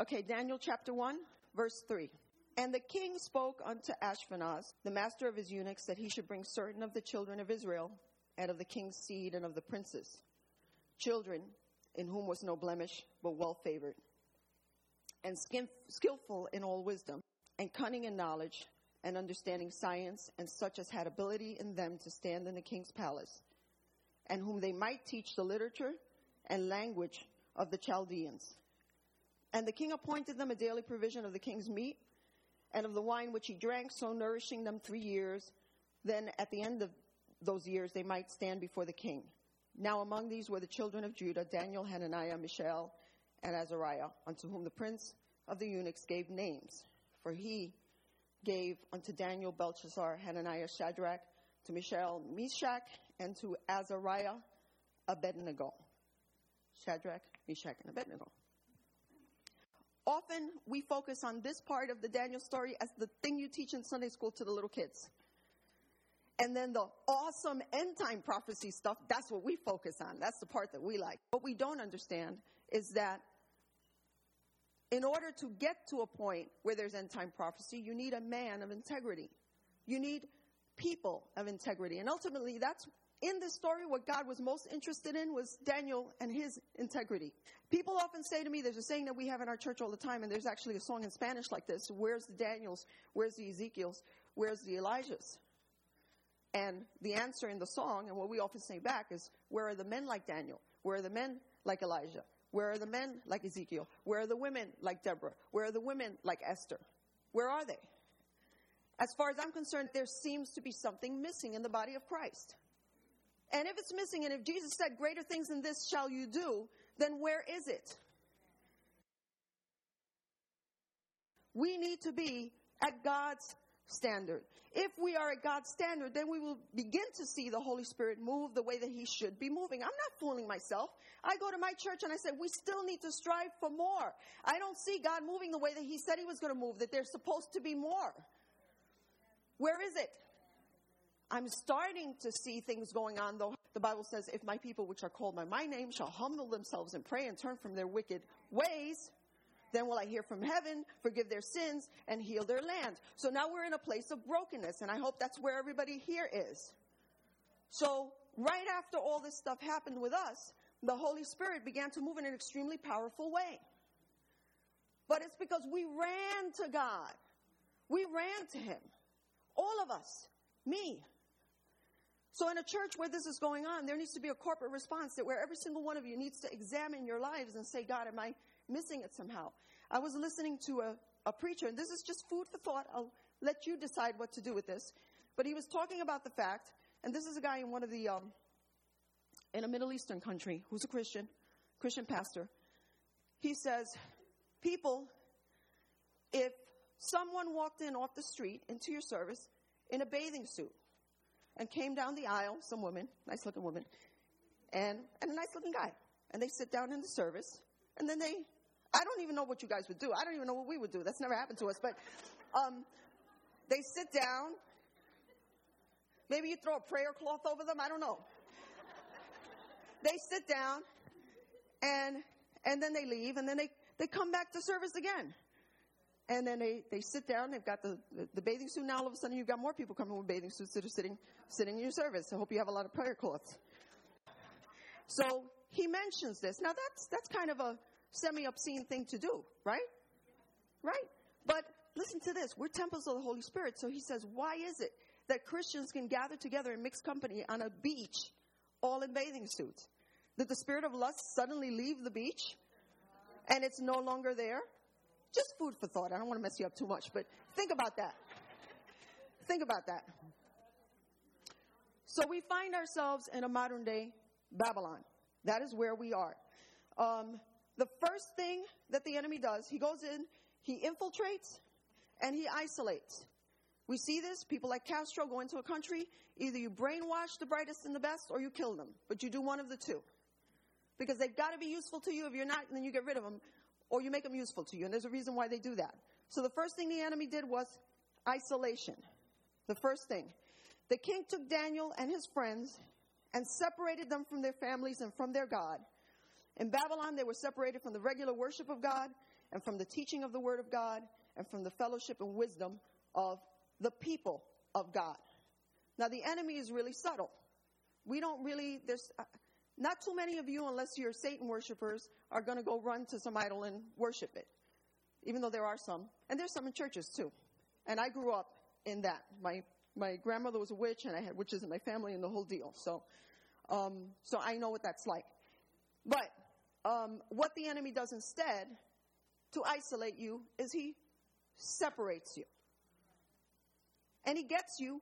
Okay, Daniel chapter 1, verse 3. And the king spoke unto Ashpenaz, the master of his eunuchs, that he should bring certain of the children of Israel, and of the king's seed, and of the princes, children in whom was no blemish, but well favored, and skin- skillful in all wisdom, and cunning in knowledge, and understanding science, and such as had ability in them to stand in the king's palace, and whom they might teach the literature and language of the Chaldeans. And the king appointed them a daily provision of the king's meat and of the wine which he drank, so nourishing them three years. Then at the end of those years they might stand before the king. Now among these were the children of Judah, Daniel, Hananiah, Mishael, and Azariah, unto whom the prince of the eunuchs gave names. For he gave unto Daniel, Belteshazzar, Hananiah, Shadrach, to Mishael, Meshach, and to Azariah, Abednego. Shadrach, Meshach, and Abednego. Often we focus on this part of the Daniel story as the thing you teach in Sunday school to the little kids. And then the awesome end time prophecy stuff, that's what we focus on. That's the part that we like. What we don't understand is that in order to get to a point where there's end time prophecy, you need a man of integrity. You need people of integrity. And ultimately, that's in this story, what God was most interested in was Daniel and his integrity. People often say to me, there's a saying that we have in our church all the time, and there's actually a song in Spanish like this Where's the Daniels? Where's the Ezekiels? Where's the Elijahs? And the answer in the song, and what we often say back, is Where are the men like Daniel? Where are the men like Elijah? Where are the men like Ezekiel? Where are the women like Deborah? Where are the women like Esther? Where are they? As far as I'm concerned, there seems to be something missing in the body of Christ. And if it's missing, and if Jesus said, Greater things than this shall you do, then where is it? We need to be at God's standard. If we are at God's standard, then we will begin to see the Holy Spirit move the way that He should be moving. I'm not fooling myself. I go to my church and I say, we still need to strive for more. I don't see God moving the way that He said He was going to move, that there's supposed to be more. Where is it? I'm starting to see things going on, though. The Bible says, If my people, which are called by my name, shall humble themselves and pray and turn from their wicked ways, then will I hear from heaven, forgive their sins, and heal their land. So now we're in a place of brokenness, and I hope that's where everybody here is. So, right after all this stuff happened with us, the Holy Spirit began to move in an extremely powerful way. But it's because we ran to God. We ran to Him. All of us. Me. So, in a church where this is going on, there needs to be a corporate response that where every single one of you needs to examine your lives and say, God, am I missing it somehow? I was listening to a, a preacher, and this is just food for thought. I'll let you decide what to do with this. But he was talking about the fact, and this is a guy in one of the, um, in a Middle Eastern country who's a Christian, Christian pastor. He says, People, if someone walked in off the street into your service in a bathing suit, and came down the aisle, some woman, nice looking woman, and, and a nice looking guy. And they sit down in the service, and then they, I don't even know what you guys would do. I don't even know what we would do. That's never happened to us. But um, they sit down. Maybe you throw a prayer cloth over them. I don't know. They sit down, and and then they leave, and then they, they come back to service again. And then they, they sit down, they've got the, the, the, bathing suit. Now all of a sudden you've got more people coming with bathing suits that are sitting, sitting in your service. I hope you have a lot of prayer cloths. So he mentions this. Now that's, that's kind of a semi obscene thing to do, right? Right? But listen to this. We're temples of the Holy Spirit. So he says, why is it that Christians can gather together in mixed company on a beach all in bathing suits? Did the spirit of lust suddenly leave the beach and it's no longer there? Just food for thought. I don't want to mess you up too much, but think about that. Think about that. So we find ourselves in a modern day Babylon. That is where we are. Um, the first thing that the enemy does, he goes in, he infiltrates, and he isolates. We see this. People like Castro go into a country. Either you brainwash the brightest and the best, or you kill them. But you do one of the two. Because they've got to be useful to you. If you're not, then you get rid of them or you make them useful to you. And there's a reason why they do that. So the first thing the enemy did was isolation. The first thing. The king took Daniel and his friends and separated them from their families and from their God. In Babylon, they were separated from the regular worship of God, and from the teaching of the Word of God and from the fellowship and wisdom of the people of God. Now, the enemy is really subtle. We don't really, there's not too many of you, unless you're Satan worshipers, are going to go run to some idol and worship it, even though there are some. And there's some in churches too. And I grew up in that. My, my grandmother was a witch, and I had witches in my family and the whole deal. So, um, so I know what that's like. But um, what the enemy does instead to isolate you is he separates you. And he gets you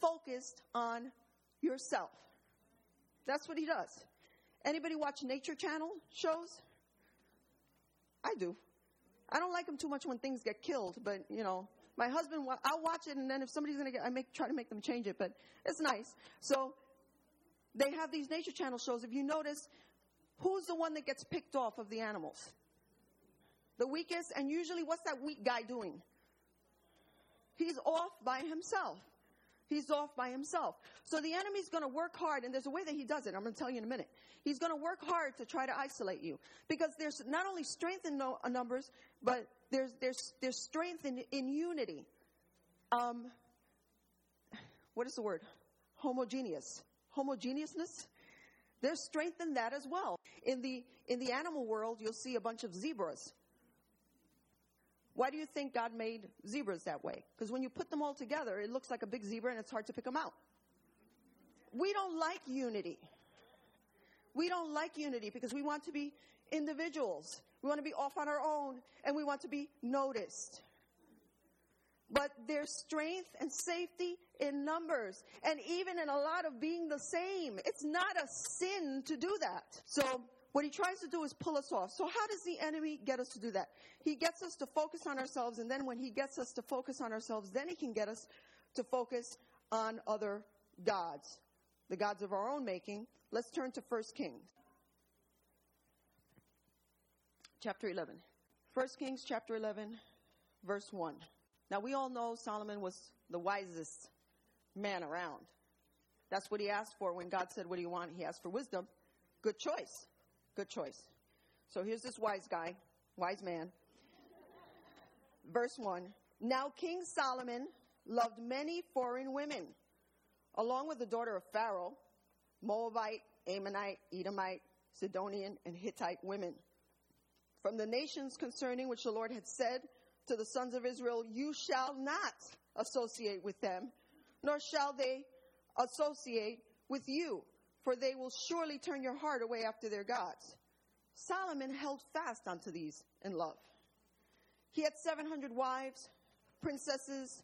focused on yourself. That's what he does. Anybody watch Nature Channel shows? I do. I don't like them too much when things get killed, but you know, my husband, I'll watch it, and then if somebody's gonna get, I make try to make them change it, but it's nice. So they have these Nature Channel shows. If you notice, who's the one that gets picked off of the animals? The weakest, and usually, what's that weak guy doing? He's off by himself. He's off by himself. So the enemy's going to work hard, and there's a way that he does it. I'm going to tell you in a minute. He's going to work hard to try to isolate you because there's not only strength in no, uh, numbers, but there's there's there's strength in in unity. Um, what is the word? Homogeneous. Homogeneousness. There's strength in that as well. In the in the animal world, you'll see a bunch of zebras why do you think God made zebras that way? Because when you put them all together, it looks like a big zebra and it's hard to pick them out. We don't like unity. We don't like unity because we want to be individuals. We want to be off on our own and we want to be noticed. But there's strength and safety in numbers and even in a lot of being the same. It's not a sin to do that. So what he tries to do is pull us off. So how does the enemy get us to do that? He gets us to focus on ourselves, and then when he gets us to focus on ourselves, then he can get us to focus on other gods, the gods of our own making. Let's turn to 1 Kings. Chapter 11. 1 Kings chapter 11, verse 1. Now we all know Solomon was the wisest man around. That's what he asked for when God said, What do you want? He asked for wisdom. Good choice. Good choice. So here's this wise guy, wise man. Verse 1 Now King Solomon loved many foreign women, along with the daughter of Pharaoh, Moabite, Ammonite, Edomite, Sidonian, and Hittite women. From the nations concerning which the Lord had said to the sons of Israel, You shall not associate with them, nor shall they associate with you for they will surely turn your heart away after their gods. Solomon held fast unto these in love. He had 700 wives, princesses.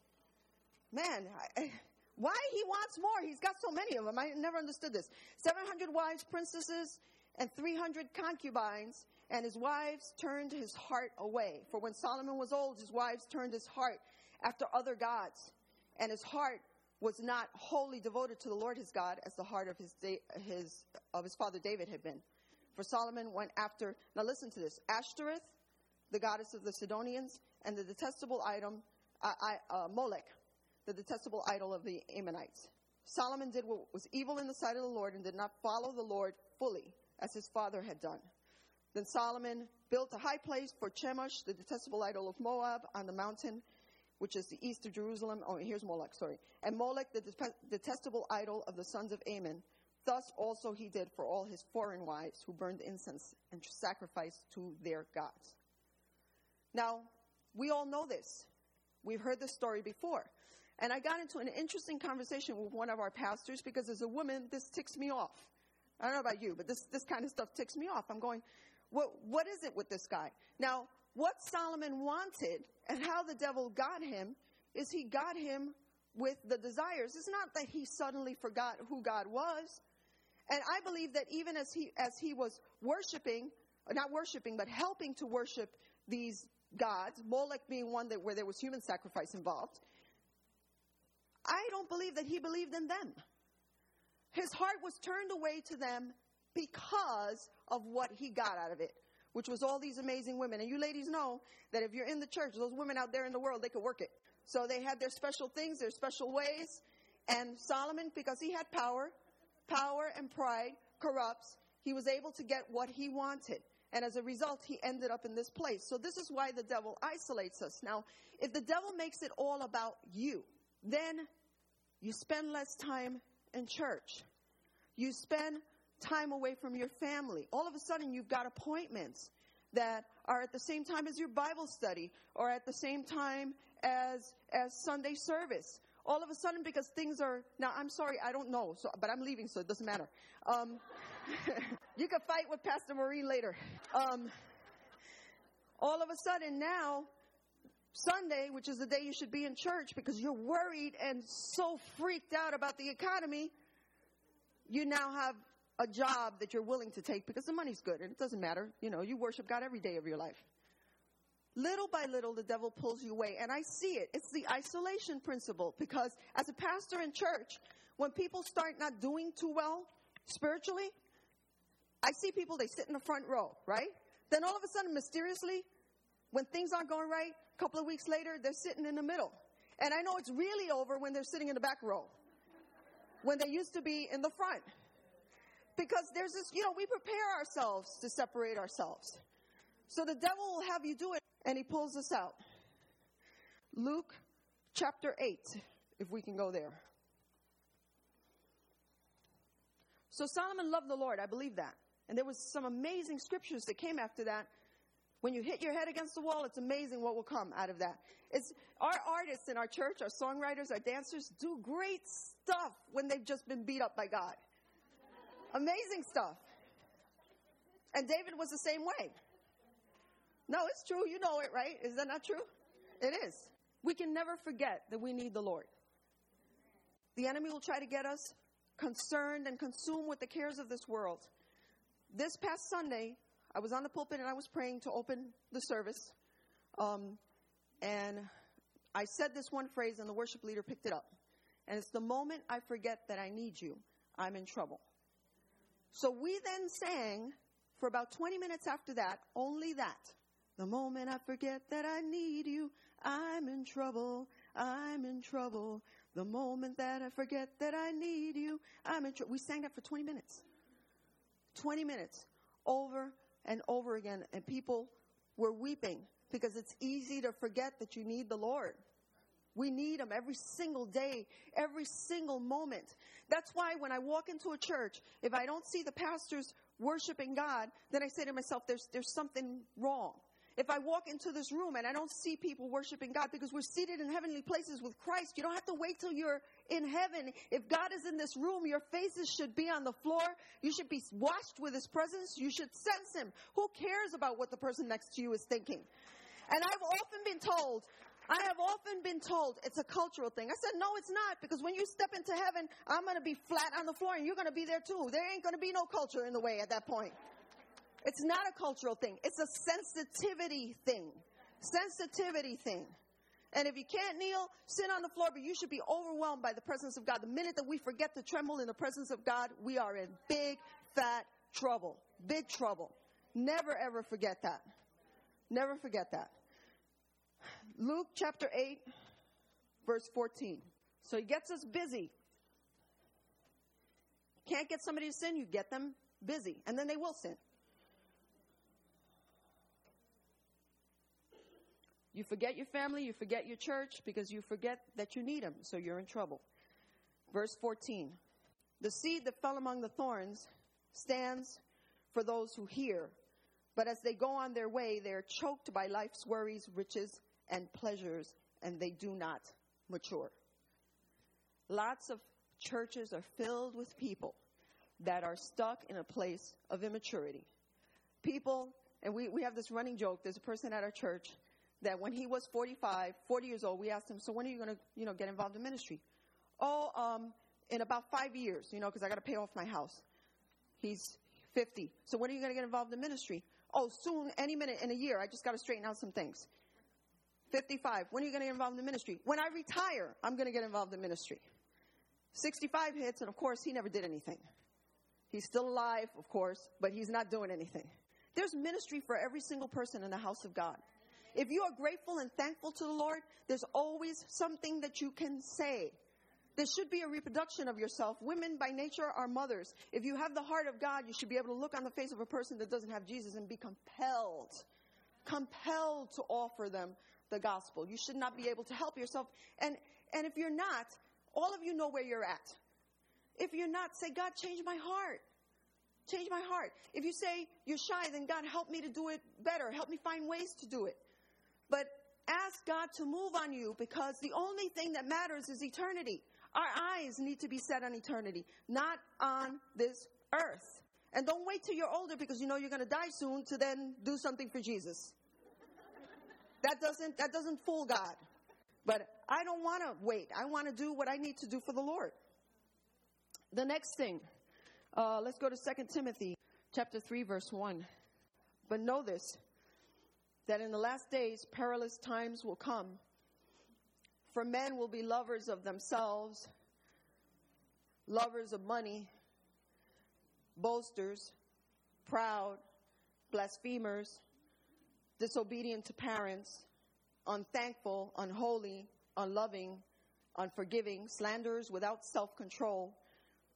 Man, I, why he wants more? He's got so many of them. I never understood this. 700 wives, princesses, and 300 concubines, and his wives turned his heart away. For when Solomon was old, his wives turned his heart after other gods, and his heart was not wholly devoted to the Lord his God as the heart of his, his, of his father David had been. For Solomon went after, now listen to this, Ashtoreth, the goddess of the Sidonians, and the detestable item, uh, uh, Molech, the detestable idol of the Ammonites. Solomon did what was evil in the sight of the Lord and did not follow the Lord fully as his father had done. Then Solomon built a high place for Chemosh, the detestable idol of Moab, on the mountain which is the east of Jerusalem. Oh, here's Molech, sorry. And Molech, the detestable idol of the sons of Ammon. Thus also he did for all his foreign wives who burned incense and sacrificed to their gods. Now, we all know this. We've heard this story before. And I got into an interesting conversation with one of our pastors because as a woman, this ticks me off. I don't know about you, but this, this kind of stuff ticks me off. I'm going, what, what is it with this guy? Now, what Solomon wanted and how the devil got him is he got him with the desires. It's not that he suddenly forgot who God was. And I believe that even as he, as he was worshiping, not worshiping, but helping to worship these gods, Molech being one that, where there was human sacrifice involved, I don't believe that he believed in them. His heart was turned away to them because of what he got out of it which was all these amazing women. And you ladies know that if you're in the church, those women out there in the world, they could work it. So they had their special things, their special ways. And Solomon, because he had power, power and pride corrupts, he was able to get what he wanted. And as a result, he ended up in this place. So this is why the devil isolates us. Now, if the devil makes it all about you, then you spend less time in church. You spend time away from your family. All of a sudden, you've got appointments that are at the same time as your Bible study or at the same time as, as Sunday service. All of a sudden, because things are, now I'm sorry, I don't know, so, but I'm leaving, so it doesn't matter. Um, you can fight with Pastor Maureen later. Um, all of a sudden now, Sunday, which is the day you should be in church because you're worried and so freaked out about the economy, you now have a job that you're willing to take because the money's good and it doesn't matter. You know, you worship God every day of your life. Little by little, the devil pulls you away. And I see it. It's the isolation principle because as a pastor in church, when people start not doing too well spiritually, I see people, they sit in the front row, right? Then all of a sudden, mysteriously, when things aren't going right, a couple of weeks later, they're sitting in the middle. And I know it's really over when they're sitting in the back row, when they used to be in the front. Because there's this, you know, we prepare ourselves to separate ourselves. So the devil will have you do it, and he pulls us out. Luke chapter 8, if we can go there. So Solomon loved the Lord. I believe that. And there was some amazing scriptures that came after that. When you hit your head against the wall, it's amazing what will come out of that. It's our artists in our church, our songwriters, our dancers do great stuff when they've just been beat up by God. Amazing stuff. And David was the same way. No, it's true. You know it, right? Is that not true? It is. We can never forget that we need the Lord. The enemy will try to get us concerned and consumed with the cares of this world. This past Sunday, I was on the pulpit and I was praying to open the service. Um, and I said this one phrase, and the worship leader picked it up. And it's the moment I forget that I need you, I'm in trouble. So we then sang for about 20 minutes after that, only that. The moment I forget that I need you, I'm in trouble. I'm in trouble. The moment that I forget that I need you, I'm in trouble. We sang that for 20 minutes. 20 minutes over and over again. And people were weeping because it's easy to forget that you need the Lord. We need Him every single day, every single moment. That's why when I walk into a church, if I don't see the pastors worshiping God, then I say to myself, there's, there's something wrong. If I walk into this room and I don't see people worshiping God because we're seated in heavenly places with Christ, you don't have to wait till you're in heaven. If God is in this room, your faces should be on the floor. You should be washed with His presence. You should sense Him. Who cares about what the person next to you is thinking? And I've often been told, I have often been told it's a cultural thing. I said, no, it's not, because when you step into heaven, I'm going to be flat on the floor and you're going to be there too. There ain't going to be no culture in the way at that point. It's not a cultural thing. It's a sensitivity thing. Sensitivity thing. And if you can't kneel, sit on the floor, but you should be overwhelmed by the presence of God. The minute that we forget to tremble in the presence of God, we are in big, fat trouble. Big trouble. Never ever forget that. Never forget that. Luke chapter 8, verse 14. So he gets us busy. Can't get somebody to sin, you get them busy, and then they will sin. You forget your family, you forget your church because you forget that you need them, so you're in trouble. Verse 14 The seed that fell among the thorns stands for those who hear, but as they go on their way, they are choked by life's worries, riches, and pleasures, and they do not mature. Lots of churches are filled with people that are stuck in a place of immaturity. People, and we, we have this running joke, there's a person at our church that when he was 45, 40 years old, we asked him, so when are you going to, you know, get involved in ministry? Oh, um, in about five years, you know, because I got to pay off my house. He's 50. So when are you going to get involved in ministry? Oh, soon, any minute, in a year. I just got to straighten out some things. 55. When are you going to get involved in the ministry? When I retire, I'm going to get involved in ministry. 65 hits, and of course, he never did anything. He's still alive, of course, but he's not doing anything. There's ministry for every single person in the house of God. If you are grateful and thankful to the Lord, there's always something that you can say. There should be a reproduction of yourself. Women by nature are mothers. If you have the heart of God, you should be able to look on the face of a person that doesn't have Jesus and be compelled, compelled to offer them the gospel. You should not be able to help yourself. And, and if you're not, all of you know where you're at. If you're not, say, God, change my heart. Change my heart. If you say you're shy, then God, help me to do it better. Help me find ways to do it. But ask God to move on you because the only thing that matters is eternity. Our eyes need to be set on eternity, not on this earth. And don't wait till you're older because you know you're going to die soon to then do something for Jesus. That doesn't, that doesn't fool God. But I don't want to wait. I want to do what I need to do for the Lord. The next thing, uh, let's go to 2 Timothy chapter 3, verse 1. But know this, that in the last days perilous times will come. For men will be lovers of themselves, lovers of money, boasters, proud, blasphemers, disobedient to parents, unthankful, unholy, unloving, unforgiving, slanderers without self control,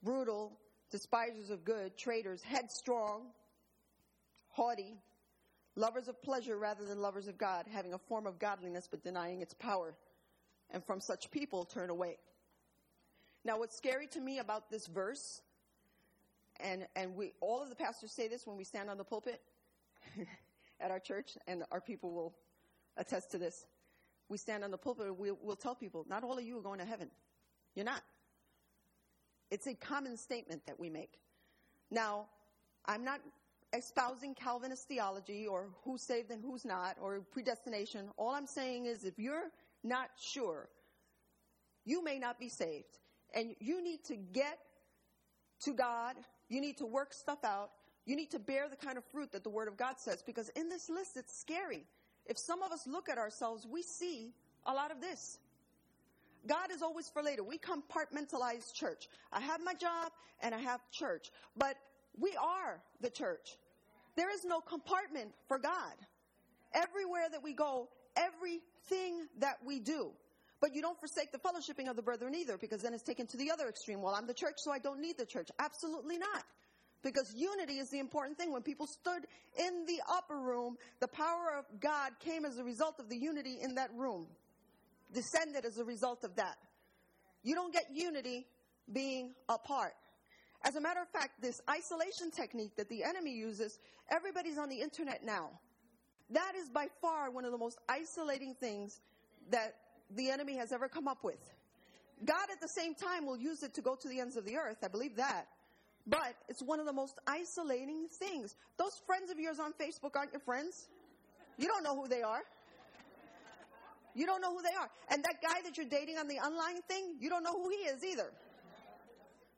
brutal, despisers of good, traitors, headstrong, haughty, lovers of pleasure rather than lovers of God, having a form of godliness but denying its power. And from such people turn away. Now, what's scary to me about this verse, and, and we, all of the pastors say this when we stand on the pulpit at our church, and our people will attest to this. We stand on the pulpit and we'll, we'll tell people, not all of you are going to heaven. You're not. It's a common statement that we make. Now, I'm not espousing Calvinist theology or who's saved and who's not or predestination. All I'm saying is if you're not sure, you may not be saved. And you need to get to God. You need to work stuff out. You need to bear the kind of fruit that the Word of God says because in this list it's scary. If some of us look at ourselves, we see a lot of this. God is always for later. We compartmentalize church. I have my job and I have church. But we are the church. There is no compartment for God. Everywhere that we go, everything that we do. But you don't forsake the fellowshipping of the brethren either, because then it's taken to the other extreme. Well, I'm the church, so I don't need the church. Absolutely not. Because unity is the important thing. When people stood in the upper room, the power of God came as a result of the unity in that room, descended as a result of that. You don't get unity being apart. As a matter of fact, this isolation technique that the enemy uses, everybody's on the internet now. That is by far one of the most isolating things that the enemy has ever come up with. God at the same time will use it to go to the ends of the earth. I believe that. But it's one of the most isolating things. Those friends of yours on Facebook aren't your friends. You don't know who they are. You don't know who they are. And that guy that you're dating on the online thing, you don't know who he is either.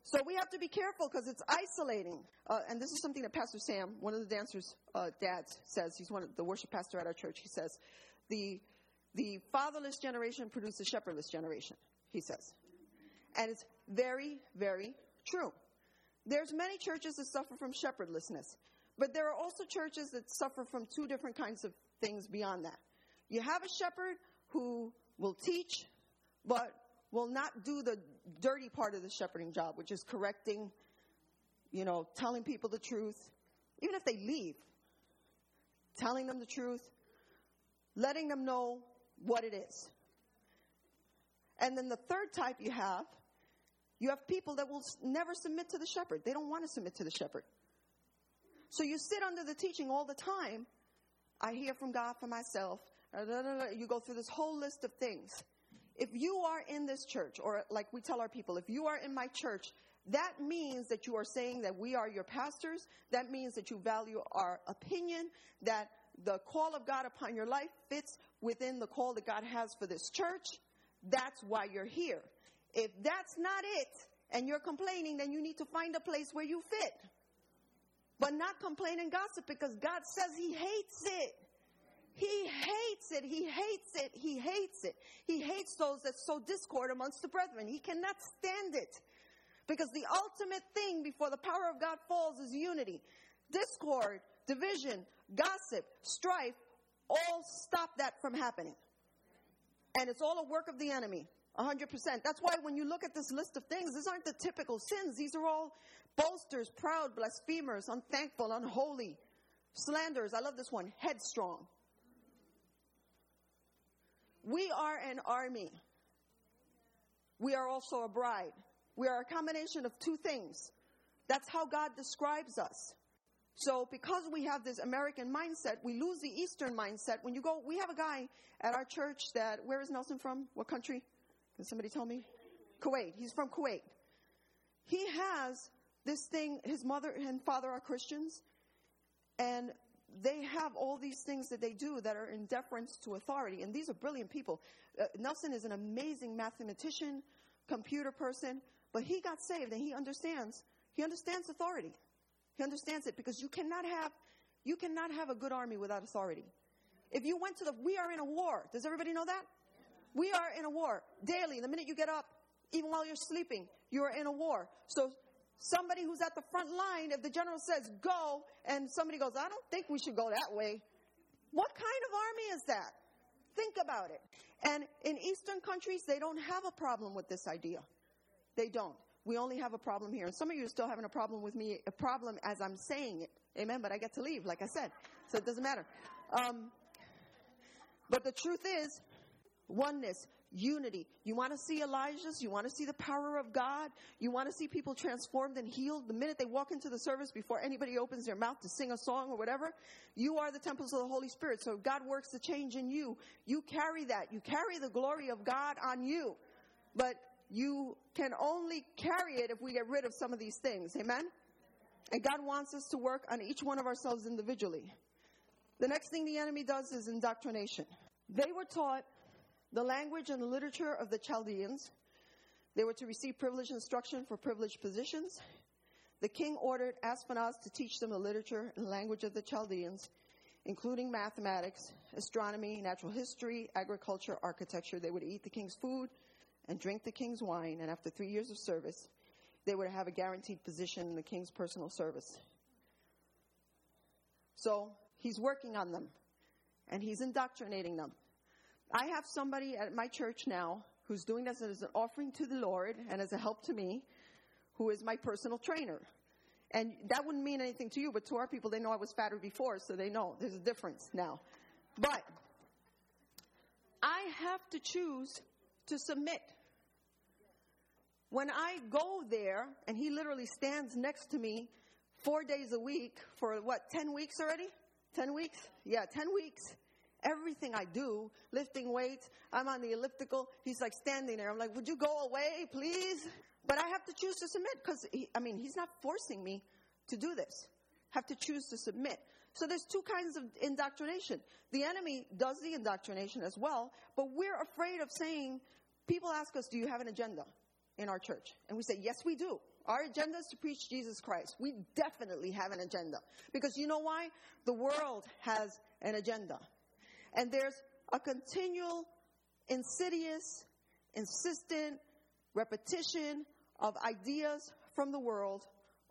So we have to be careful because it's isolating. Uh, and this is something that Pastor Sam, one of the dancers' uh, dads, says. He's one of the worship pastor at our church. He says, the, the fatherless generation produced a shepherdless generation, he says. And it's very, very true. There's many churches that suffer from shepherdlessness, but there are also churches that suffer from two different kinds of things beyond that. You have a shepherd who will teach, but will not do the dirty part of the shepherding job, which is correcting, you know, telling people the truth, even if they leave, telling them the truth, letting them know what it is. And then the third type you have you have people that will never submit to the shepherd. They don't want to submit to the shepherd. So you sit under the teaching all the time. I hear from God for myself. Uh, you go through this whole list of things. If you are in this church, or like we tell our people, if you are in my church, that means that you are saying that we are your pastors. That means that you value our opinion, that the call of God upon your life fits within the call that God has for this church. That's why you're here. If that's not it, and you're complaining, then you need to find a place where you fit. But not complain and gossip because God says He hates it. He hates it. He hates it. He hates it. He hates those that sow discord amongst the brethren. He cannot stand it. Because the ultimate thing before the power of God falls is unity. Discord, division, gossip, strife, all stop that from happening. And it's all a work of the enemy. 100%. That's why when you look at this list of things, these aren't the typical sins. These are all boasters, proud, blasphemers, unthankful, unholy, slanderers. I love this one, headstrong. We are an army. We are also a bride. We are a combination of two things. That's how God describes us. So, because we have this American mindset, we lose the Eastern mindset. When you go, we have a guy at our church that, where is Nelson from? What country? Can somebody tell me? Kuwait. He's from Kuwait. He has this thing, his mother and father are Christians, and they have all these things that they do that are in deference to authority. And these are brilliant people. Uh, Nelson is an amazing mathematician, computer person, but he got saved and he understands. He understands authority. He understands it because you cannot have you cannot have a good army without authority. If you went to the we are in a war. Does everybody know that? We are in a war daily. The minute you get up, even while you're sleeping, you are in a war. So somebody who's at the front line, if the general says go, and somebody goes, I don't think we should go that way, what kind of army is that? Think about it. And in Eastern countries, they don't have a problem with this idea. They don't. We only have a problem here. And some of you are still having a problem with me, a problem as I'm saying it. Amen. But I get to leave, like I said. So it doesn't matter. Um, but the truth is, oneness, unity. You want to see Elijah's? You want to see the power of God? You want to see people transformed and healed the minute they walk into the service before anybody opens their mouth to sing a song or whatever? You are the temples of the Holy Spirit. So God works the change in you. You carry that. You carry the glory of God on you. But you can only carry it if we get rid of some of these things. Amen? And God wants us to work on each one of ourselves individually. The next thing the enemy does is indoctrination. They were taught the language and the literature of the Chaldeans. They were to receive privileged instruction for privileged positions. The king ordered Ashpenaz to teach them the literature and language of the Chaldeans, including mathematics, astronomy, natural history, agriculture, architecture. They would eat the king's food and drink the king's wine, and after three years of service, they would have a guaranteed position in the king's personal service. So he's working on them, and he's indoctrinating them. I have somebody at my church now who's doing this as an offering to the Lord and as a help to me, who is my personal trainer. And that wouldn't mean anything to you, but to our people, they know I was fatter before, so they know there's a difference now. But I have to choose to submit. When I go there, and he literally stands next to me four days a week for what, 10 weeks already? 10 weeks? Yeah, 10 weeks everything I do, lifting weights, I'm on the elliptical. He's like standing there. I'm like, would you go away, please? But I have to choose to submit because, I mean, he's not forcing me to do this. I have to choose to submit. So there's two kinds of indoctrination. The enemy does the indoctrination as well, but we're afraid of saying, people ask us, do you have an agenda in our church? And we say, yes, we do. Our agenda is to preach Jesus Christ. We definitely have an agenda. Because you know why? The world has an agenda. And there's a continual, insidious, insistent repetition of ideas from the world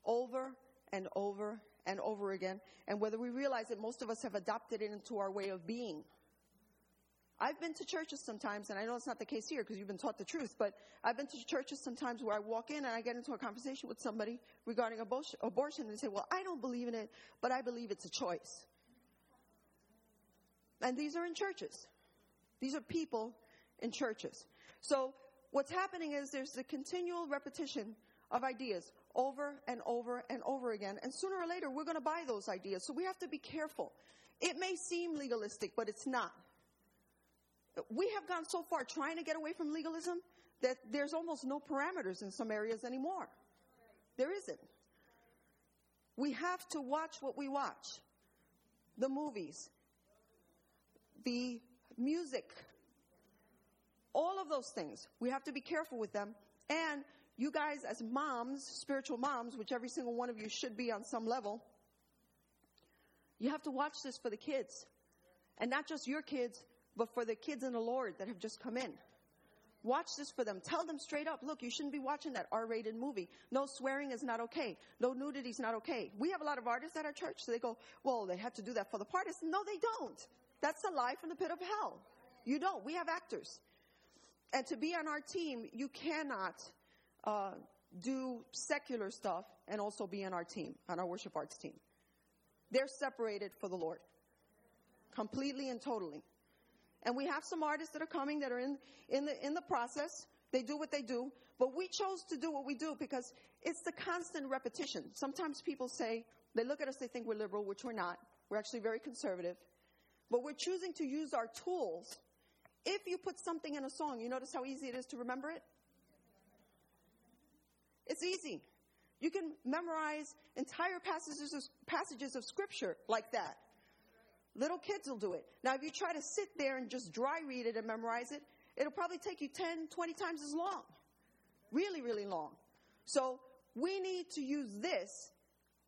over and over and over again. And whether we realize it, most of us have adopted it into our way of being. I've been to churches sometimes, and I know it's not the case here because you've been taught the truth, but I've been to churches sometimes where I walk in and I get into a conversation with somebody regarding abortion, and they say, Well, I don't believe in it, but I believe it's a choice. And these are in churches. These are people in churches. So what's happening is there's a continual repetition of ideas over and over and over again. And sooner or later, we're going to buy those ideas. So we have to be careful. It may seem legalistic, but it's not. We have gone so far trying to get away from legalism that there's almost no parameters in some areas anymore. There isn't. We have to watch what we watch. The movies, the music, all of those things. We have to be careful with them. And you guys, as moms, spiritual moms, which every single one of you should be on some level, you have to watch this for the kids. And not just your kids, but for the kids in the Lord that have just come in. Watch this for them. Tell them straight up, look, you shouldn't be watching that R-rated movie. No swearing is not okay. No nudity is not okay. We have a lot of artists at our church, so they go, well, they have to do that for the parties. No, they don't. That's a lie from the pit of hell. You don't. We have actors. and to be on our team, you cannot uh, do secular stuff and also be on our team, on our worship arts team. They're separated for the Lord, completely and totally. And we have some artists that are coming that are in, in, the, in the process. They do what they do. But we chose to do what we do because it's the constant repetition. Sometimes people say, they look at us, they think we're liberal, which we're not. We're actually very conservative. But we're choosing to use our tools. If you put something in a song, you notice how easy it is to remember it? It's easy. You can memorize entire passages of, passages of scripture like that. Little kids will do it. Now, if you try to sit there and just dry read it and memorize it, it'll probably take you 10, 20 times as long. Really, really long. So, we need to use this,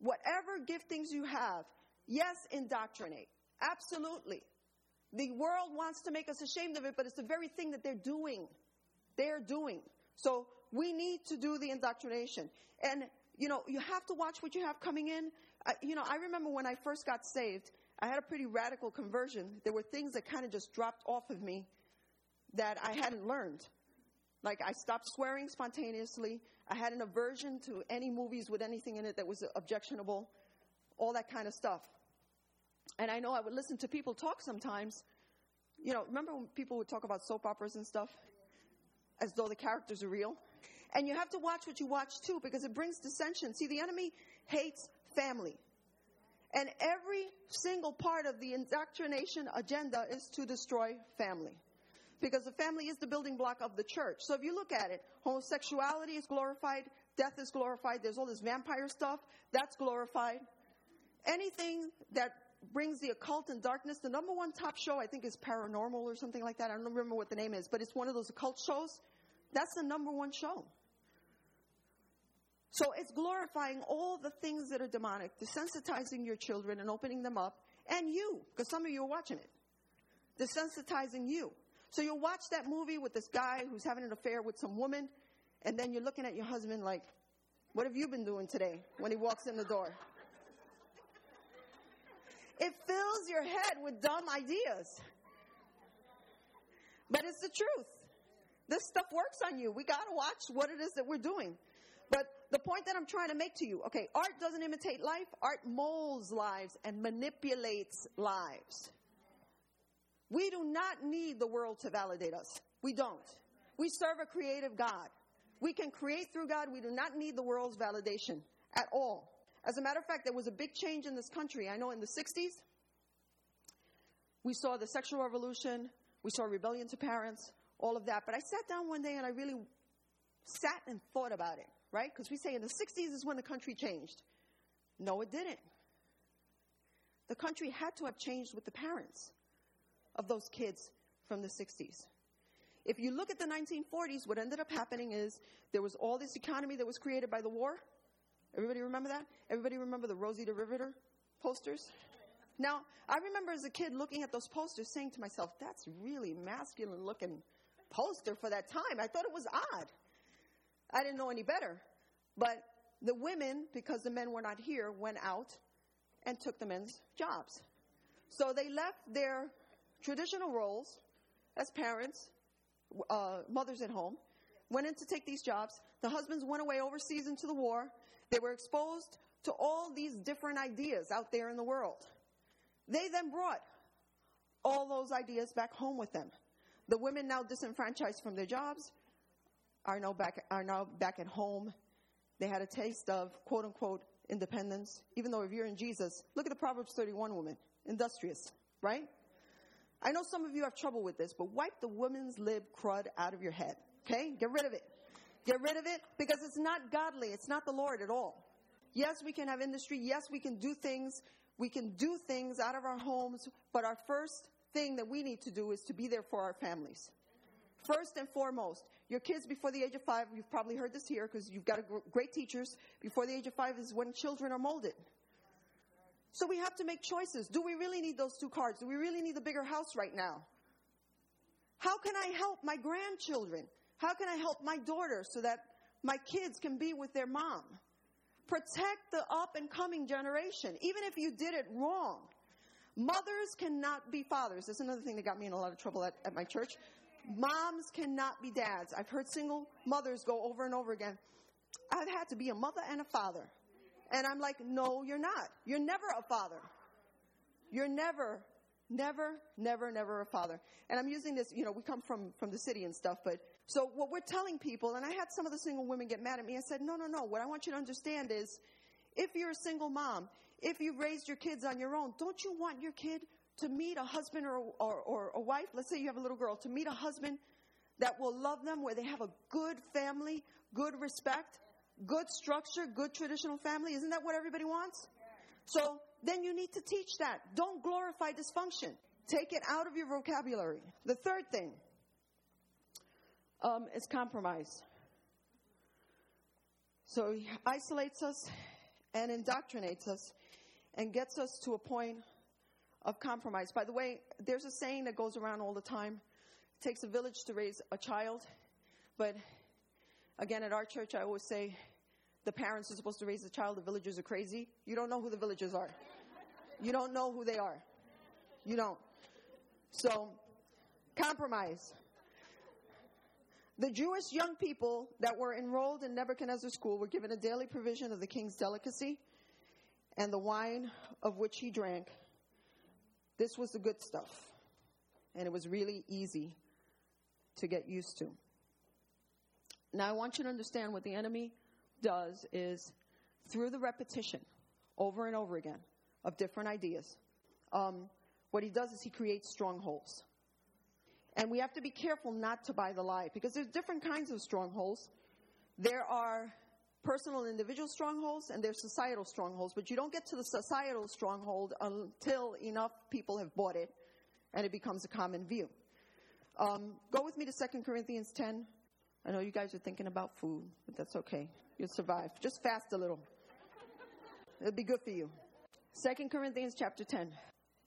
whatever giftings you have, yes, indoctrinate. Absolutely. The world wants to make us ashamed of it, but it's the very thing that they're doing. They're doing. So, we need to do the indoctrination. And, you know, you have to watch what you have coming in. I, you know, I remember when I first got saved, I had a pretty radical conversion. There were things that kind of just dropped off of me that I hadn't learned. Like I stopped swearing spontaneously. I had an aversion to any movies with anything in it that was objectionable, all that kind of stuff. And I know I would listen to people talk sometimes. You know, remember when people would talk about soap operas and stuff? As though the characters are real? And you have to watch what you watch too because it brings dissension. See, the enemy hates family. And every single part of the indoctrination agenda is to destroy family. Because the family is the building block of the church. So if you look at it, homosexuality is glorified, death is glorified, there's all this vampire stuff, that's glorified. Anything that brings the occult and darkness, the number one top show I think is paranormal or something like that. I don't remember what the name is, but it's one of those occult shows. That's the number one show. So it's glorifying all the things that are demonic, desensitizing your children and opening them up, and you, because some of you are watching it, desensitizing you. So you'll watch that movie with this guy who's having an affair with some woman, and then you're looking at your husband like, what have you been doing today when he walks in the door? It fills your head with dumb ideas. But it's the truth. This stuff works on you. We got to watch what it is that we're doing. But the point that I'm trying to make to you, okay, art doesn't imitate life, art molds lives and manipulates lives. We do not need the world to validate us. We don't. We serve a creative God. We can create through God. We do not need the world's validation at all. As a matter of fact, there was a big change in this country. I know in the 60s, we saw the sexual revolution, we saw rebellion to parents, all of that. But I sat down one day and I really sat and thought about it right? Because we say in the 60s is when the country changed. No, it didn't. The country had to have changed with the parents of those kids from the 60s. If you look at the 1940s, what ended up happening is there was all this economy that was created by the war. Everybody remember that? Everybody remember the Rosie the Riveter posters? Now, I remember as a kid looking at those posters saying to myself, that's really masculine looking poster for that time. I thought it was odd. I didn't know any better. But the women, because the men were not here, went out and took the men's jobs. So they left their traditional roles as parents, uh, mothers at home, went in to take these jobs. The husbands went away overseas into the war. They were exposed to all these different ideas out there in the world. They then brought all those ideas back home with them. The women now disenfranchised from their jobs, are now back, are now back at home. They had a taste of quote unquote independence. Even though if you're in Jesus, look at the Proverbs 31 woman, industrious, right? I know some of you have trouble with this, but wipe the woman's lib crud out of your head. Okay? Get rid of it. Get rid of it because it's not godly. It's not the Lord at all. Yes, we can have industry. Yes, we can do things. We can do things out of our homes, but our first thing that we need to do is to be there for our families. First and foremost, your kids before the age of five, you've probably heard this here because you've got great teachers. Before the age of five is when children are molded. So we have to make choices. Do we really need those two cars? Do we really need the bigger house right now? How can I help my grandchildren? How can I help my daughter so that my kids can be with their mom? Protect the up and coming generation, even if you did it wrong. Mothers cannot be fathers. That's another thing that got me in a lot of trouble at, at my church. Moms cannot be dads. I've heard single mothers go over and over again. I've had to be a mother and a father. And I'm like, no, you're not. You're never a father. You're never, never, never, never a father. And I'm using this, you know, we come from, from the city and stuff, but so what we're telling people, and I had some of the single women get mad at me. I said, no, no, no. What I want you to understand is if you're a single mom, if you've raised your kids on your own, don't you want your kid to meet a husband or, or, or a wife? Let's say you have a little girl, to meet a husband that will love them, where they have a good family, good respect, good structure, good traditional family. Isn't that what everybody wants? So then you need to teach that. Don't glorify dysfunction. Take it out of your vocabulary. The third thing um, is compromise. So he isolates us and indoctrinates us and gets us to a point of compromise. By the way, there's a saying that goes around all the time it takes a village to raise a child, but again, at our church, I always say the parents are supposed to raise the child, the villagers are crazy. You don't know who the villagers are. You don't know who they are. You don't. So, compromise. The Jewish young people that were enrolled in Nebuchadnezzar's school were given a daily provision of the king's delicacy and the wine of which he drank. This was the good stuff, and it was really easy to get used to. Now, I want you to understand what the enemy does is through the repetition over and over again of different ideas, um, what he does is he creates strongholds. And we have to be careful not to buy the lie because there's different kinds of strongholds. There are personal individual strongholds and there's societal strongholds, but you don't get to the societal stronghold until enough people have bought it and it becomes a common view. Um, go with me to 2 Corinthians 10. I know you guys are thinking about food, but that's okay. You'll survive. Just fast a little. It'll be good for you. 2 Corinthians chapter 10.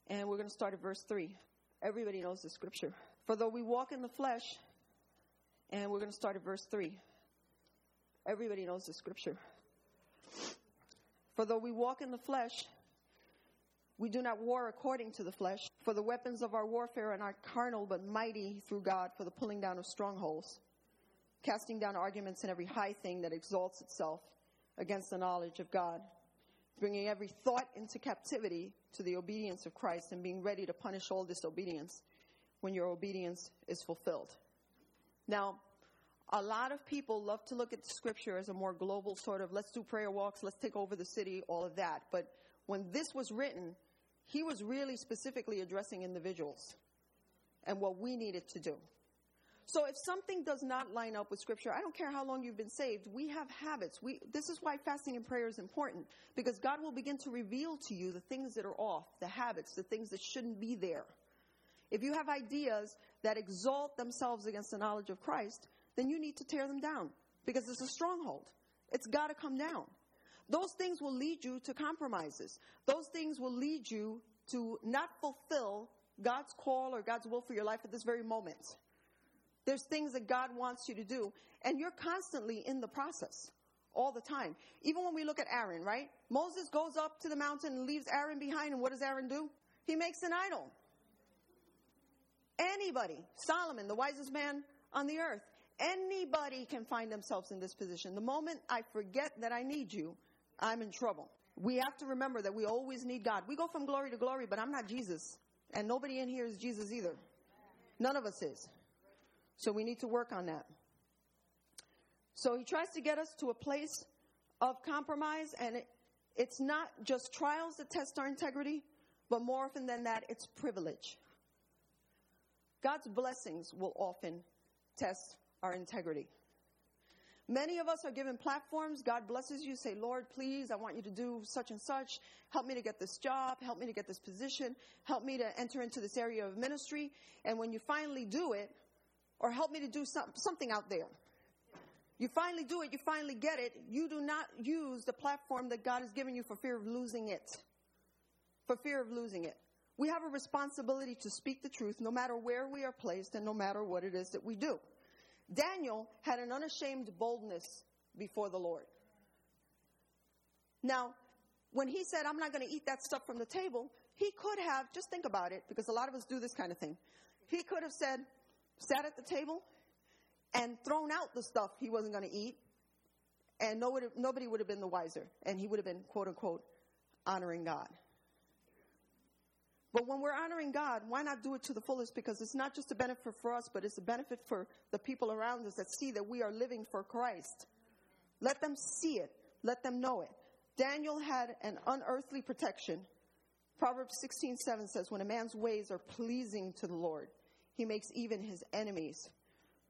And we're going to start at verse 3. Everybody knows the scripture. For though we walk in the flesh, and we're going to start at verse 3. Everybody knows the scripture. For though we walk in the flesh, we do not war according to the flesh. For the weapons of our warfare are not carnal, but mighty through God for the pulling down of strongholds, casting down arguments and every high thing that exalts itself against the knowledge of God, bringing every thought into captivity to the obedience of Christ, and being ready to punish all disobedience when your obedience is fulfilled. Now, a lot of people love to look at scripture as a more global sort of let's do prayer walks, let's take over the city, all of that. But when this was written, he was really specifically addressing individuals and what we needed to do. So if something does not line up with scripture, I don't care how long you've been saved, we have habits. We, this is why fasting and prayer is important because God will begin to reveal to you the things that are off, the habits, the things that shouldn't be there. If you have ideas that exalt themselves against the knowledge of Christ, then you need to tear them down because it's a stronghold. It's got to come down. Those things will lead you to compromises. Those things will lead you to not fulfill God's call or God's will for your life at this very moment. There's things that God wants you to do, and you're constantly in the process all the time. Even when we look at Aaron, right? Moses goes up to the mountain and leaves Aaron behind, and what does Aaron do? He makes an idol. Anybody, Solomon, the wisest man on the earth, anybody can find themselves in this position. The moment I forget that I need you, I'm in trouble. We have to remember that we always need God. We go from glory to glory, but I'm not Jesus. And nobody in here is Jesus either. None of us is. So we need to work on that. So he tries to get us to a place of compromise, and it, it's not just trials that test our integrity, but more often than that, it's privilege. God's blessings will often test our integrity. Many of us are given platforms. God blesses you. Say, Lord, please, I want you to do such and such. Help me to get this job. Help me to get this position. Help me to enter into this area of ministry. And when you finally do it, or help me to do some, something out there, you finally do it, you finally get it, you do not use the platform that God has given you for fear of losing it. For fear of losing it. We have a responsibility to speak the truth no matter where we are placed and no matter what it is that we do. Daniel had an unashamed boldness before the Lord. Now, when he said, I'm not going to eat that stuff from the table, he could have, just think about it, because a lot of us do this kind of thing. He could have said, sat at the table and thrown out the stuff he wasn't going to eat, and nobody, would have been the wiser, and he would have been, quote unquote, honoring God. But when we're honoring God, why not do it to the fullest? Because it's not just a benefit for us, but it's a benefit for the people around us that see that we are living for Christ. Let them see it. Let them know it. Daniel had an unearthly protection. Proverbs 16:7 says, "When a man's ways are pleasing to the Lord, he makes even his enemies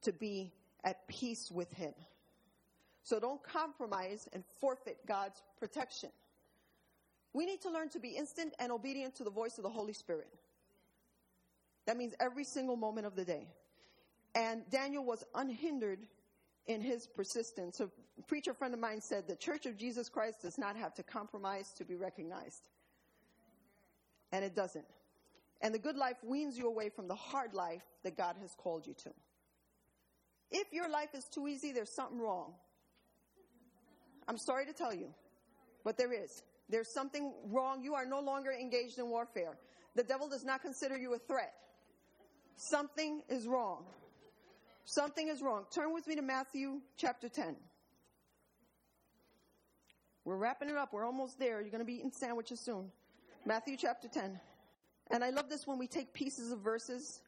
to be at peace with him." So don't compromise and forfeit God's protection. We need to learn to be instant and obedient to the voice of the Holy Spirit. That means every single moment of the day. And Daniel was unhindered in his persistence. A preacher friend of mine said the Church of Jesus Christ does not have to compromise to be recognized. And it doesn't. And the good life weans you away from the hard life that God has called you to. If your life is too easy, there's something wrong. I'm sorry to tell you, but there is. There's something wrong. You are no longer engaged in warfare. The devil does not consider you a threat. Something is wrong. Something is wrong. Turn with me to Matthew chapter 10. We're wrapping it up. We're almost there. You're going to be eating sandwiches soon. Matthew chapter 10. And I love this when we take pieces of verses.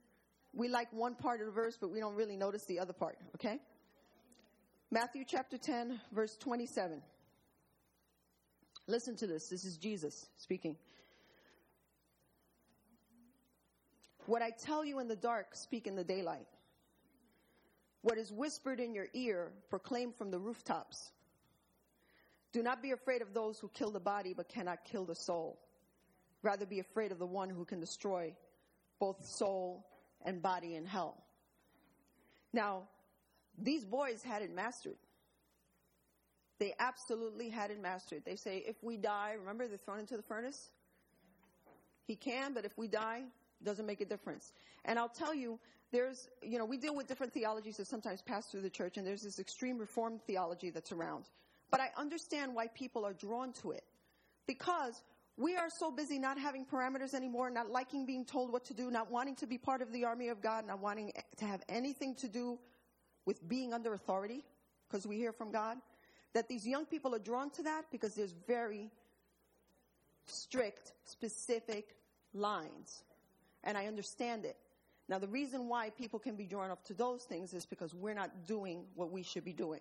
We like one part of the verse, but we don't really notice the other part, okay? Matthew chapter 10, verse 27. Listen to this. This is Jesus speaking. What I tell you in the dark, speak in the daylight. What is whispered in your ear, proclaim from the rooftops. Do not be afraid of those who kill the body but cannot kill the soul. Rather be afraid of the one who can destroy both soul and body in hell. Now, these boys had it mastered. They absolutely had it mastered. They say, if we die, remember they're thrown into the furnace? He can, but if we die, doesn't make a difference. And I'll tell you, there's, you know, we deal with different theologies that sometimes pass through the church, and there's this extreme reformed theology that's around. But I understand why people are drawn to it. Because we are so busy not having parameters anymore, not liking being told what to do, not wanting to be part of the army of God, not wanting to have anything to do with being under authority, because we hear from God that these young people are drawn to that because there's very strict, specific lines. And I understand it. Now, the reason why people can be drawn up to those things is because we're not doing what we should be doing.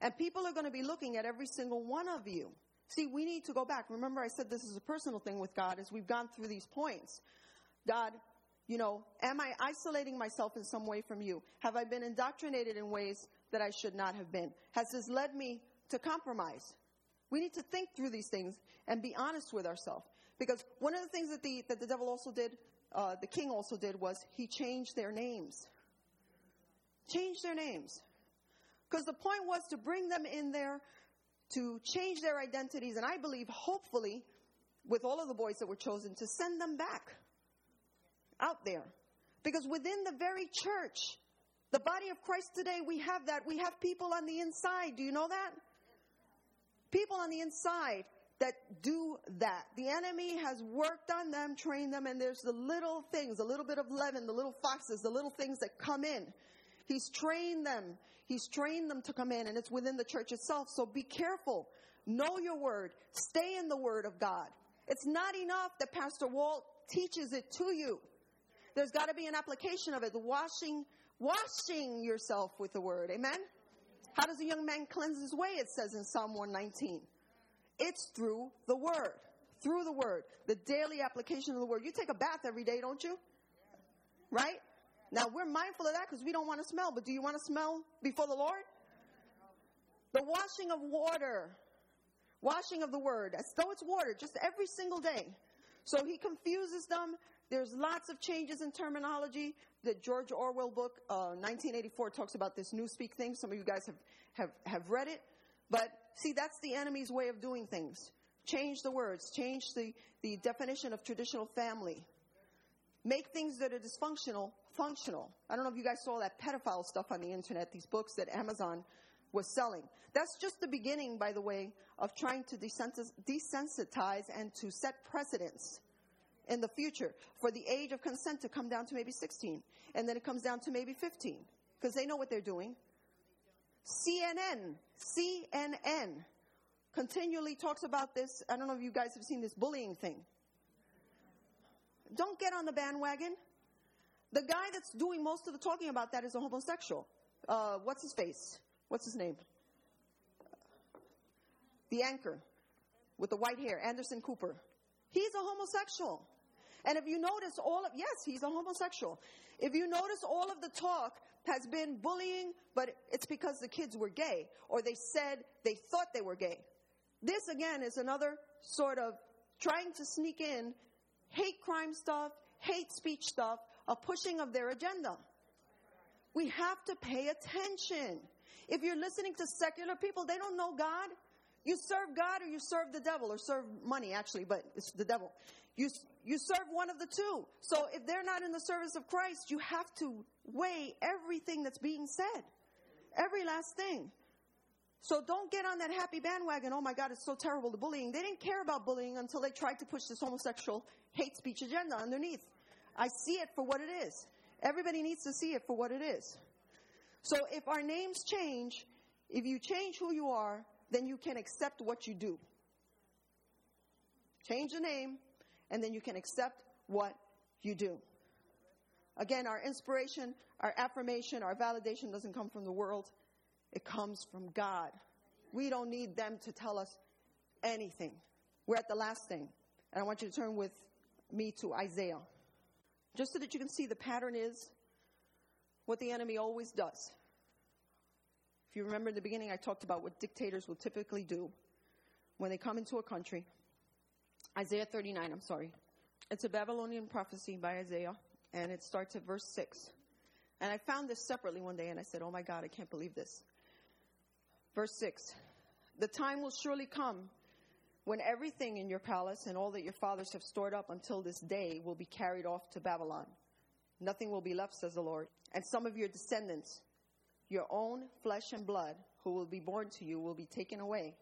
And people are going to be looking at every single one of you. See, we need to go back. Remember, I said this is a personal thing with God as we've gone through these points. God, you know, am I isolating myself in some way from you? Have I been indoctrinated in ways that I should not have been? Has this led me to compromise? We need to think through these things and be honest with ourselves. Because one of the things that the, that the devil also did, uh, the king also did, was he changed their names. Changed their names. Because the point was to bring them in there, to change their identities, and I believe, hopefully, with all of the boys that were chosen, to send them back out there. Because within the very church, the body of Christ today, we have that. We have people on the inside. Do you know that? People on the inside that do that. The enemy has worked on them, trained them, and there's the little things, a little bit of leaven, the little foxes, the little things that come in. He's trained them. He's trained them to come in, and it's within the church itself. So be careful. Know your word. Stay in the word of God. It's not enough that Pastor Walt teaches it to you. There's got to be an application of it. The washing washing yourself with the word. Amen? How does a young man cleanse his way? It says in Psalm 119. It's through the word. Through the word. The daily application of the word. You take a bath every day, don't you? Right? Now we're mindful of that because we don't want to smell, but do you want to smell before the Lord? The washing of water. Washing of the word. As though it's water, just every single day. So he confuses them. There's lots of changes in terminology. The George Orwell book, uh, 1984, talks about this newspeak thing. Some of you guys have, have, have read it. But see, that's the enemy's way of doing things. Change the words, change the, the definition of traditional family. Make things that are dysfunctional functional. I don't know if you guys saw that pedophile stuff on the internet, these books that Amazon was selling. That's just the beginning, by the way, of trying to desensitize and to set precedents in the future for the age of consent to come down to maybe 16. And then it comes down to maybe 15 because they know what they're doing. CNN, CNN continually talks about this. I don't know if you guys have seen this bullying thing. Don't get on the bandwagon. The guy that's doing most of the talking about that is a homosexual. Uh, what's his face? What's his name? The anchor with the white hair, Anderson Cooper. He's a homosexual. And if you notice all of, yes, he's a homosexual. If you notice all of the talk has been bullying, but it's because the kids were gay or they said they thought they were gay. This again is another sort of trying to sneak in hate crime stuff, hate speech stuff, a pushing of their agenda. We have to pay attention. If you're listening to secular people, they don't know God. You serve God or you serve the devil, or serve money actually, but it's the devil. You, you serve one of the two. So if they're not in the service of Christ, you have to weigh everything that's being said. Every last thing. So don't get on that happy bandwagon. Oh my God, it's so terrible, the bullying. They didn't care about bullying until they tried to push this homosexual hate speech agenda underneath. I see it for what it is. Everybody needs to see it for what it is. So if our names change, if you change who you are, then you can accept what you do. Change the name, and then you can accept what you do. Again, our inspiration, our affirmation, our validation doesn't come from the world. It comes from God. We don't need them to tell us anything. We're at the last thing. And I want you to turn with me to Isaiah. Just so that you can see the pattern is what the enemy always does. If you remember in the beginning, I talked about what dictators will typically do when they come into a country. Isaiah 39, I'm sorry. It's a Babylonian prophecy by Isaiah, and it starts at verse 6. And I found this separately one day, and I said, Oh my God, I can't believe this. Verse 6 The time will surely come when everything in your palace and all that your fathers have stored up until this day will be carried off to Babylon. Nothing will be left, says the Lord. And some of your descendants, your own flesh and blood, who will be born to you, will be taken away,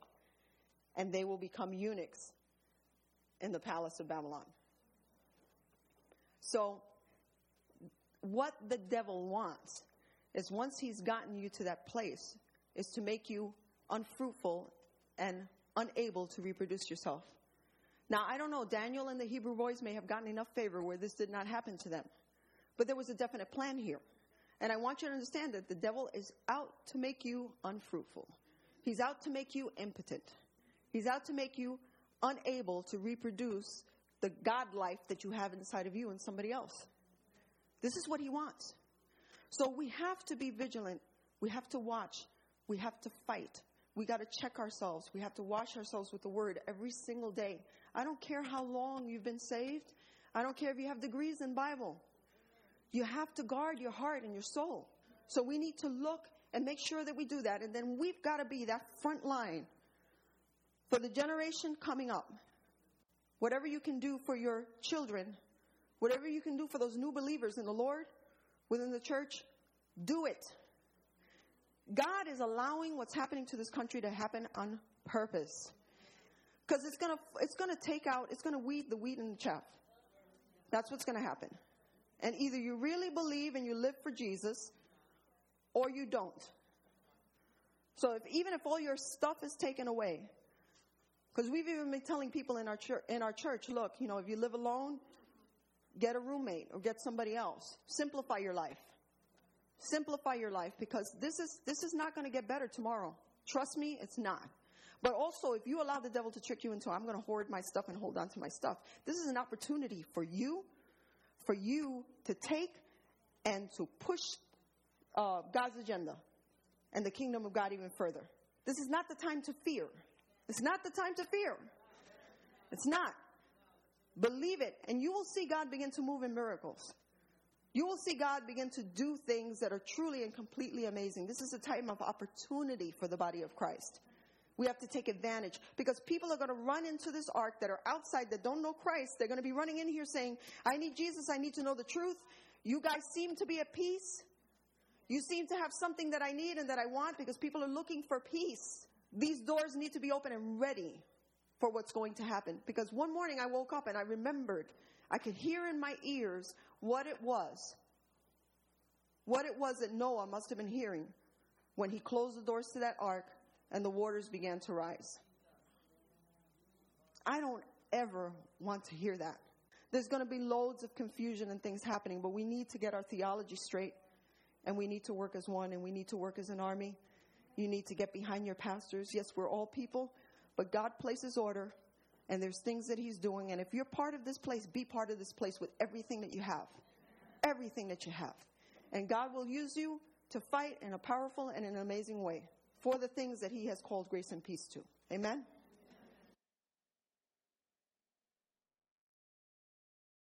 and they will become eunuchs in the palace of Babylon. So, what the devil wants is once he's gotten you to that place, is to make you unfruitful and unable to reproduce yourself. Now, I don't know, Daniel and the Hebrew boys may have gotten enough favor where this did not happen to them. But there was a definite plan here. And I want you to understand that the devil is out to make you unfruitful. He's out to make you impotent. He's out to make you unable to reproduce the God life that you have inside of you and somebody else. This is what he wants. So we have to be vigilant. We have to watch. We have to fight. We got to check ourselves. We have to wash ourselves with the word every single day. I don't care how long you've been saved. I don't care if you have degrees in Bible. You have to guard your heart and your soul. So we need to look and make sure that we do that. And then we've got to be that front line for the generation coming up. Whatever you can do for your children, whatever you can do for those new believers in the Lord, within the church, do it. God is allowing what's happening to this country to happen on purpose. Because it's gonna, it's gonna take out, it's gonna weed the wheat and the chaff. That's what's gonna happen. And either you really believe and you live for Jesus, or you don't. So if, even if all your stuff is taken away, because we've even been telling people in our church, in our church, look, you know, if you live alone, get a roommate or get somebody else. Simplify your life. Simplify your life because this is this is not going to get better tomorrow. Trust me, it's not. But also, if you allow the devil to trick you into, I'm going to hoard my stuff and hold on to my stuff. This is an opportunity for you for you to take and to push uh, God's agenda and the kingdom of God even further. This is not the time to fear. It's not the time to fear. It's not. Believe it, and you will see God begin to move in miracles. You will see God begin to do things that are truly and completely amazing. This is a time of opportunity for the body of Christ. We have to take advantage because people are going to run into this ark that are outside that don't know Christ. They're going to be running in here saying, I need Jesus. I need to know the truth. You guys seem to be at peace. You seem to have something that I need and that I want because people are looking for peace. These doors need to be open and ready for what's going to happen. Because one morning I woke up and I remembered, I could hear in my ears what it was. What it was that Noah must have been hearing when he closed the doors to that ark and the waters began to rise. I don't ever want to hear that. There's going to be loads of confusion and things happening, but we need to get our theology straight and we need to work as one and we need to work as an army. You need to get behind your pastors. Yes, we're all people, but God places order and there's things that He's doing. And if you're part of this place, be part of this place with everything that you have. Everything that you have. And God will use you to fight in a powerful and an amazing way for the things that He has called grace and peace to. Amen?